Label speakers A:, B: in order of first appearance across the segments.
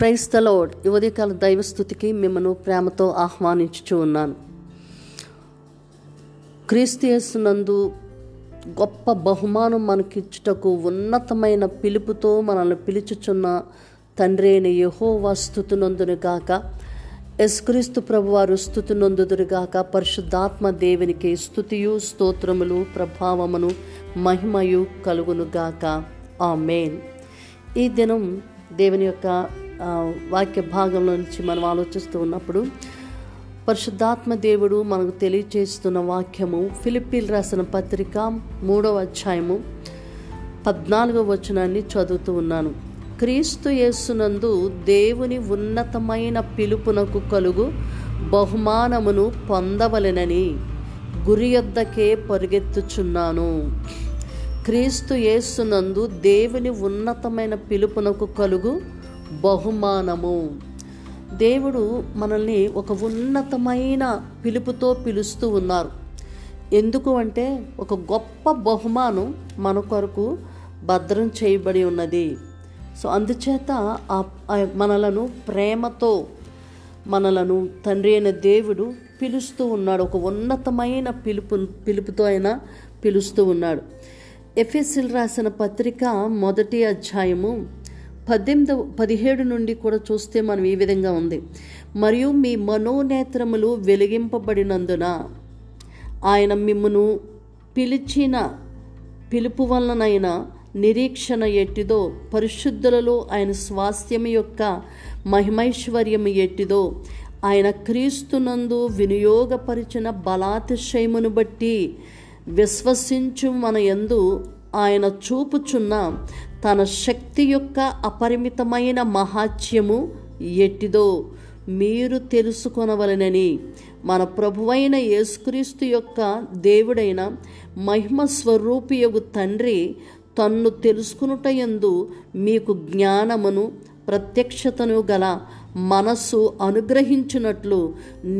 A: Price the load ఈ ఉదయకాల దైవస్థుతికి మిమ్మను ప్రేమతో ఆహ్వానించుచూ ఉన్నాను. క్రీస్తునందు గొప్ప బహుమానం మనకిచ్చుటకు ఉన్నతమైన పిలుపుతో మనల్ని పిలుచుచున్న తండ్రి అయిన యహోవా స్థుతునందును గాక యస్క్రీస్తు ప్రభు వారు స్థుతునందుదురు పరిశుద్ధాత్మ దేవునికి స్థుతియు స్తోత్రములు ప్రభావమును మహిమయు కలుగునుగాక గాక. మెయిన్ ఈ దినం దేవుని యొక్క వాక్య భాగంలో నుంచి మనం ఆలోచిస్తూ ఉన్నప్పుడు పరిశుద్ధాత్మ దేవుడు మనకు తెలియచేస్తున్న వాక్యము ఫిలిప్పీలు రాసిన పత్రిక మూడవ అధ్యాయము పద్నాలుగవ వచనాన్ని చదువుతూ ఉన్నాను. క్రీస్తు యేసునందు దేవుని ఉన్నతమైన పిలుపునకు కలుగు బహుమానమును పొందవలెనని గురి యొద్దకే పరిగెత్తుచున్నాను. క్రీస్తు యేసునందు దేవుని ఉన్నతమైన పిలుపునకు కలుగు బహుమానము. దేవుడు మనల్ని ఒక ఉన్నతమైన పిలుపుతో పిలుస్తూ ఉన్నారు. ఎందుకు అంటే ఒక గొప్ప బహుమానం మన కొరకు భద్రం చేయబడి ఉన్నది. సో అందుచేత ఆ- మనలను ప్రేమతో మనలను తండ్రి అయిన దేవుడు పిలుస్తూ ఉన్నాడు. ఒక ఉన్నతమైన పిలుపు పిలుపుతో ఆయన పిలుస్తూ ఉన్నాడు. ఎఫ్ఎస్ఎల్ రాసిన పత్రిక మొదటి అధ్యాయము పద్దెనిమిది పదిహేడు నుండి కూడా చూస్తే మనం ఈ విధంగా ఉంది. మరియు మీ మనోనేత్రములు వెలిగింపబడినందున ఆయన మిమ్మను పిలిచిన పిలుపు వలనైనా నిరీక్షణ ఎట్టిదో పరిశుద్ధులలో ఆయన స్వాస్థ్యం యొక్క మహిమైశ్వర్యము ఎట్టిదో ఆయన క్రీస్తునందు వినియోగపరిచిన బలాతిశయమును బట్టి విశ్వసించు మన యందు ఆయన చూపుచున్న తన శక్తి యొక్క అపరిమితమైన మహాత్యము ఎట్టిదో మీరు తెలుసుకొనవలనని మన ప్రభువైన యేసుక్రీస్తు యొక్క దేవుడైన మహిమ స్వరూపియగు తండ్రి తన్ను తెలుసుకునుటయందు మీకు జ్ఞానమును ప్రత్యక్షతను గల మనస్సు అనుగ్రహించినట్లు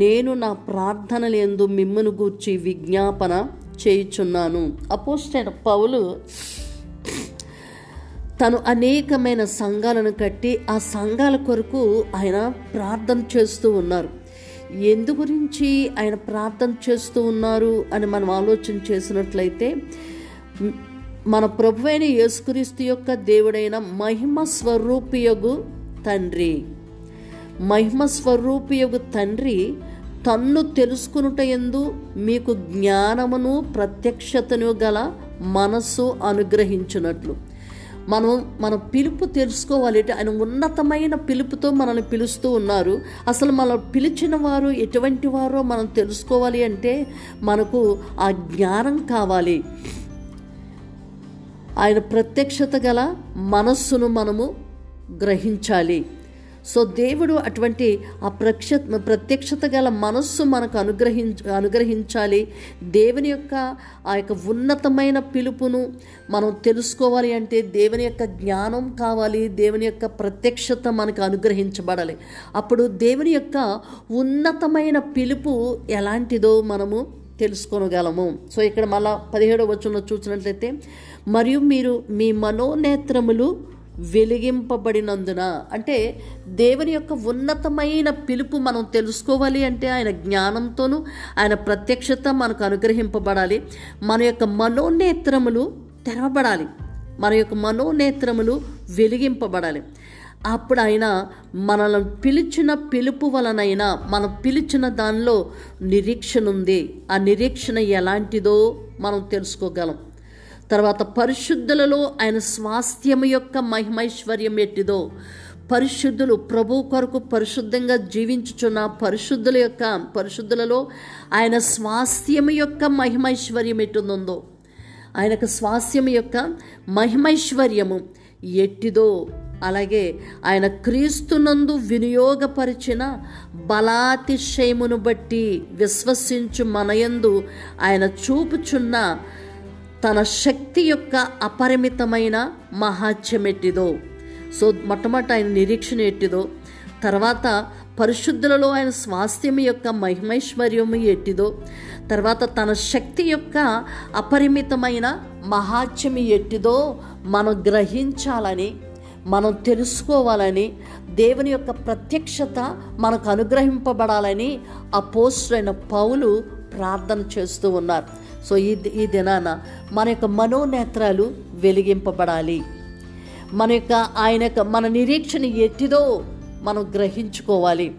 A: నేను నా ప్రార్థనలందు మిమ్మను గూర్చి విజ్ఞాపన చేయుచున్నాను. అపోస్టైన పౌలు తను అనేకమైన సంఘాలను కట్టి ఆ సంఘాల కొరకు ఆయన ప్రార్థన చేస్తూ ఉన్నారు. ఎందు గురించి ఆయన ప్రార్థన చేస్తూ ఉన్నారు అని మనం ఆలోచన చేసినట్లయితే మన మన ప్రభువైన యేసుక్రీస్తు యొక్క దేవుడైన మహిమ స్వరూపియగు తండ్రి. మహిమ స్వరూపియగు తండ్రి తన్ను తెలుసుకునుట ఎందు మీకు జ్ఞానమును ప్రత్యక్షతను గల మనస్సు అనుగ్రహించినట్లు. మనం మన పిలుపు తెలుసుకోవాలి. అంటే ఆయన ఉన్నతమైన పిలుపుతో మనల్ని పిలుస్తూ ఉన్నారు. అసలు మనం పిలిచిన వారు ఎటువంటి వారో మనం తెలుసుకోవాలి అంటే మనకు ఆ జ్ఞానం కావాలి. ఆయన ప్రత్యక్షత గల మనస్సును మనము గ్రహించాలి. సో దేవుడు అటువంటి ఆ ప్రక్ష ప్రత్యక్షత గల మనస్సు మనకు అనుగ్రహించ అనుగ్రహించాలి. దేవుని యొక్క ఆ యొక్క ఉన్నతమైన పిలుపును మనం తెలుసుకోవాలి అంటే దేవుని యొక్క జ్ఞానం కావాలి. దేవుని యొక్క ప్రత్యక్షత మనకు అనుగ్రహించబడాలి. అప్పుడు దేవుని యొక్క ఉన్నతమైన పిలుపు ఎలాంటిదో మనము తెలుసుకోగలము. సో ఇక్కడ మళ్ళా పదిహేడవ వచనంలో చూసినట్లయితే మరియు మీరు మీ మనోనేత్రములు వెలిగింపబడినందున. అంటే దేవుని యొక్క ఉన్నతమైన పిలుపు మనం తెలుసుకోవాలి అంటే ఆయన జ్ఞానంతోనూ ఆయన ప్రత్యక్షత మనకు అనుగ్రహింపబడాలి. మన యొక్క మనోనేత్రములు తెరవబడాలి. మన యొక్క మనోనేత్రములు వెలిగింపబడాలి. అప్పుడు ఆయన మనల్ని పిలిచిన పిలుపు వలనైనా మనం పిలిచిన దానిలో నిరీక్షణ ఉంది. ఆ నిరీక్షణ ఎలాంటిదో మనం తెలుసుకోగలం. తర్వాత పరిశుద్ధులలో ఆయన స్వాస్థ్యము యొక్క మహిమైశ్వర్యం ఎట్టిదో పరిశుద్ధులు ప్రభు కొరకు పరిశుద్ధంగా జీవించుచున్న పరిశుద్ధుల యొక్క పరిశుద్ధులలో ఆయన స్వాస్థ్యము యొక్క మహిమైశ్వర్యం ఎట్టుందో ఆయనకు స్వాస్థ్యం యొక్క మహిమైశ్వర్యము ఎట్టిదో అలాగే ఆయన క్రీస్తునందు వినియోగపరిచిన బలాతిశయమును బట్టి విశ్వసించు మనయందు ఆయన చూపుచున్న తన శక్తి యొక్క అపరిమితమైన మహాత్యం ఎట్టిదో సో మొట్టమొదట ఆయన నిరీక్షణ ఎట్టిదో తర్వాత పరిశుద్ధులలో ఆయన స్వాస్థ్యం యొక్క మహిమైశ్వర్యము ఎట్టిదో తర్వాత తన శక్తి యొక్క అపరిమితమైన మహాత్యమి ఎట్టిదో మనం గ్రహించాలని మనం తెలుసుకోవాలని దేవుని యొక్క ప్రత్యక్షత మనకు అనుగ్రహింపబడాలని అపోస్టైన పౌలు ప్రార్థన చేస్తూ ఉన్నారు. సో ఈ ఈ దినాన మన యొక్క మనోనేత్రాలు వెలిగింపబడాలి. మన యొక్క ఆయన యొక్క మన నిరీక్షణ ఎట్టిదో మనం గ్రహించుకోవాలి.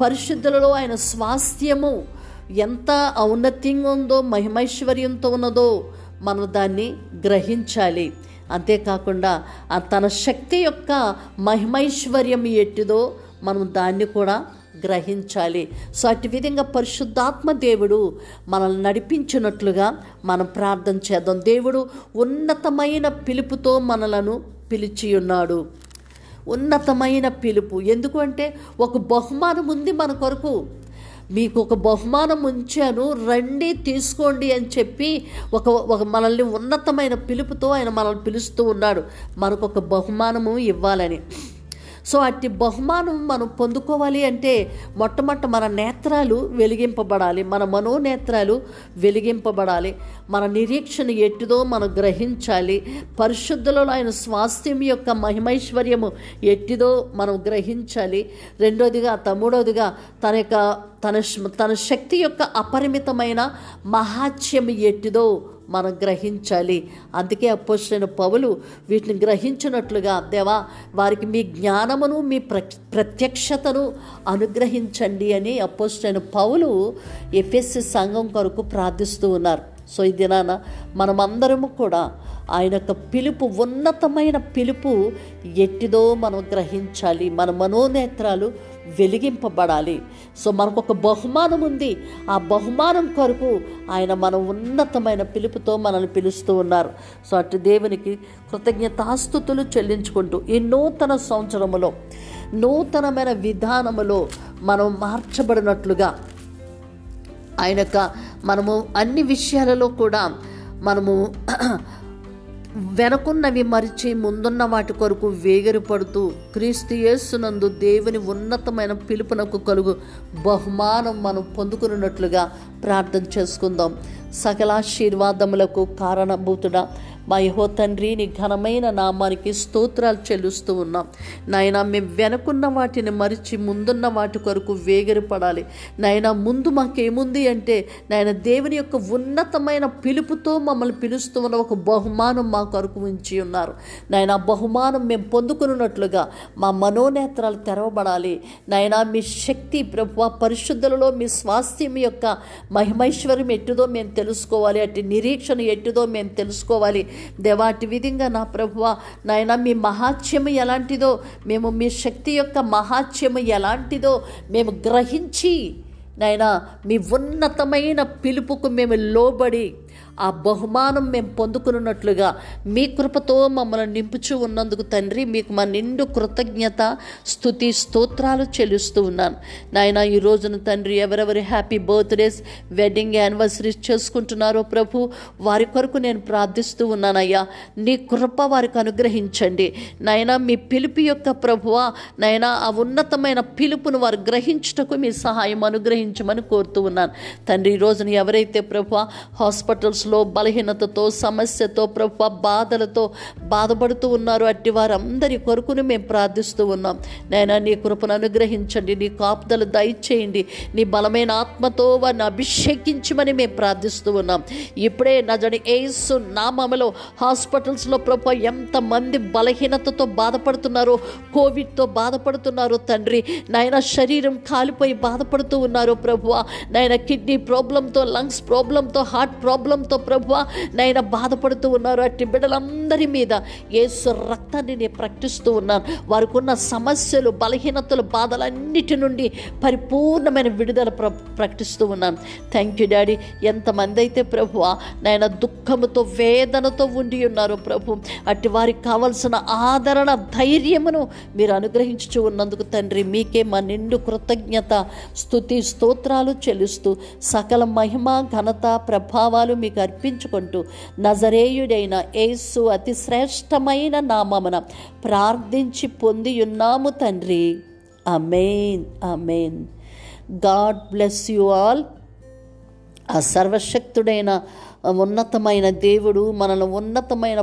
A: పరిశుద్ధులలో ఆయన స్వాస్థ్యము ఎంత ఔన్నత్యంగా ఉందో మహిమైశ్వర్యంతో ఉన్నదో మనం దాన్ని గ్రహించాలి. అంతేకాకుండా తన శక్తి యొక్క మహిమైశ్వర్యం ఎట్టిదో మనం దాన్ని కూడా గ్రహించాలి. సో అటు విధంగా పరిశుద్ధాత్మ దేవుడు మనల్ని నడిపించినట్లుగా మనం ప్రార్థన చేద్దాం. దేవుడు ఉన్నతమైన పిలుపుతో మనలను పిలిచి ఉన్నాడు. ఉన్నతమైన పిలుపు. ఎందుకంటే ఒక బహుమానం ఉంది మన కొరకు. మీకు ఒక బహుమానం ఉంచాను రండి తీసుకోండి అని చెప్పి ఒక ఒక మనల్ని ఉన్నతమైన పిలుపుతో ఆయన మనల్ని పిలుస్తూ ఉన్నాడు. మనకు ఒక బహుమానము ఇవ్వాలని. సో అట్టి బహుమానం మనం పొందుకోవాలి అంటే మొట్టమొదట మన నేత్రాలు వెలిగింపబడాలి. మన మనోనేత్రాలు వెలిగింపబడాలి. మన నిరీక్షణ ఎట్టిదో మనం గ్రహించాలి. పరిశుద్ధులలో ఆయన స్వాస్థ్యం యొక్క మహిమైశ్వర్యము ఎట్టిదో మనం గ్రహించాలి. రెండోదిగా తమూడోదిగా తన యొక్క తన తన శక్తి యొక్క అపరిమితమైన మహాత్యం ఎట్టిదో మనం గ్రహించాలి. అందుకే అపోసిన పౌలు వీటిని గ్రహించినట్లుగా దేవా వారికి మీ జ్ఞానమును మీ ప్ర ప్రత్యక్షతను అనుగ్రహించండి అని అపోసిన పౌలు ఎఫ్ఎస్సి సంఘం కొరకు ప్రార్థిస్తూ ఉన్నారు. సో ఈ దినాన మనమందరము కూడా ఆయన యొక్క పిలుపు ఉన్నతమైన పిలుపు ఎట్టిదో మనం గ్రహించాలి. మన మనోనేత్రాలు వెలిగింపబడాలి. సో మనకు ఒక బహుమానం ఉంది. ఆ బహుమానం కొరకు ఆయన మన ఉన్నతమైన పిలుపుతో మనల్ని పిలుస్తూ ఉన్నారు. సో అటు దేవునికి కృతజ్ఞతాస్థుతులు చెల్లించుకుంటూ ఈ నూతన సంవత్సరములో నూతనమైన విధానములో మనం మార్చబడినట్లుగా ఆయన యొక్క మనము అన్ని విషయాలలో కూడా మనము వెనకున్నవి మరిచి ముందున్న వాటి కొరకు వేగిరపడుతూ క్రీస్తు యేసునందు దేవుని ఉన్నతమైన పిలుపునకు కలుగు బహుమానం మనం పొందుకున్నట్లుగా ప్రార్థన చేసుకుందాం. సకలాశీర్వాదములకు కారణభూతుడ. మా యహో తండ్రి నీ ఘనమైన నామానికి స్తోత్రాలు చెల్లిస్తూ ఉన్నాం. నాయన మేము వెనకున్న వాటిని మరిచి ముందున్న వాటి కొరకు వేగిరపడాలి. నాయన ముందు మాకేముంది అంటే నాయన దేవుని యొక్క ఉన్నతమైన పిలుపుతో మమ్మల్ని పిలుస్తూ ఉన్న ఒక బహుమానం మా కొరకు ఉంచి ఉన్నారు. నాయన బహుమానం మేము పొందుకున్నట్లుగా మా మనోనేత్రాలు తెరవబడాలి. నాయన మీ శక్తి ప్రభు పరిశుద్ధులలో మీ స్వాస్థ్యం యొక్క మహిమైశ్వర్యం ఎట్టుదో మేము తెలుసుకోవాలి. అటు నిరీక్షణ ఎట్టిదో మేము తెలుసుకోవాలి. దేవాటి విధంగా నా ప్రభువ నాయన మీ మహాత్యము ఎలాంటిదో మేము మీ శక్తి యొక్క మహాత్యము ఎలాంటిదో మేము గ్రహించి నాయన మీ ఉన్నతమైన పిలుపుకు మేము లోబడి ఆ బహుమానం మేము పొందుకున్నట్లుగా మీ కృపతో మమ్మల్ని నింపుచూ ఉన్నందుకు తండ్రి మీకు మా నిండు కృతజ్ఞత స్థుతి స్తోత్రాలు చెల్లిస్తూ ఉన్నాను. నాయన ఈ రోజున తండ్రి ఎవరెవరి హ్యాపీ బర్త్డేస్ వెడ్డింగ్ యానివర్సరీస్ చేసుకుంటున్నారో ప్రభు వారి కొరకు నేను ప్రార్థిస్తూ ఉన్నానయ్యా. నీ కృప వారికి అనుగ్రహించండి. నాయన మీ పిలుపు యొక్క ప్రభువ నాయన ఆ ఉన్నతమైన పిలుపును వారు గ్రహించుటకు మీ సహాయం అనుగ్రహించమని కోరుతూ ఉన్నాను. తండ్రి ఈ రోజున ఎవరైతే ప్రభు హాస్పిటల్స్లో బలహీనతతో సమస్యతో ప్రభు బాధలతో బాధపడుతూ ఉన్నారు. అట్టి వారందరి కొరకును మేము ప్రార్థిస్తూ ఉన్నాం. నైనా నీ కృపను అనుగ్రహించండి నీ కాపుదలు దయచేయండి నీ బలమైన ఆత్మతో వారిని అభిషేకించమని మేము ప్రార్థిస్తూ ఉన్నాం. ఇప్పుడే నజని ఏసు నామములో హాస్పిటల్స్లో ప్రభు ఎంతమంది బలహీనతతో బాధపడుతున్నారో కోవిడ్తో బాధపడుతున్నారో తండ్రి. నాయన శరీరం కాలిపోయి బాధపడుతూ ఉన్నారు ప్రభువ నాయన కిడ్నీ ప్రాబ్లంతో లంగ్స్ ప్రాబ్లంతో హార్ట్ ప్రాబ్లంతో ప్రభువ? నాయన బాధపడుతూ ఉన్నారు. అట్టి బిడ్డలందరి మీద ఏసు రక్తాన్ని నేను ప్రకటిస్తూ ఉన్నాను. వారికి ఉన్న సమస్యలు బలహీనతలు బాధలన్నిటి నుండి పరిపూర్ణమైన విడుదల ప్ర ప్రకటిస్తూ ఉన్నాను. థ్యాంక్ యూ డాడీ ఎంతమంది అయితే ప్రభు నాయన దుఃఖముతో వేదనతో ఉండి ఉన్నారు ప్రభు. అట్టి వారికి కావలసిన ఆదరణ ధైర్యమును మీరు అనుగ్రహించుచు ఉన్నందుకు తండ్రి మీకే మా నిండు కృతజ్ఞత స్థుతి స్తోత్రాలు చెల్లిస్తూ సకల మహిమ ఘనత ప్రభావాలు మీకు అర్పించుకుంటూ నజరేయుడైన యేసు అతి శ్రేష్టమైన నామమున ప్రార్థించి పొంది ఉన్నాము తండ్రి. Amen amen God bless you all. ఆ సర్వశక్తుడైన ఉన్నతమైన దేవుడు మనల్ని ఉన్నతమైన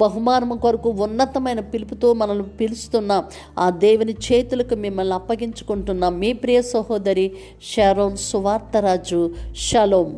A: బహుమానం కొరకు ఉన్నతమైన పిలుపుతో మనల్ని పిలుస్తున్న ఆ దేవుని చేతులకు మిమ్మల్ని అప్పగించుకుంటున్నాం. మీ ప్రియ సహోదరి షారోన్ సువార్తరాజు. షలోం.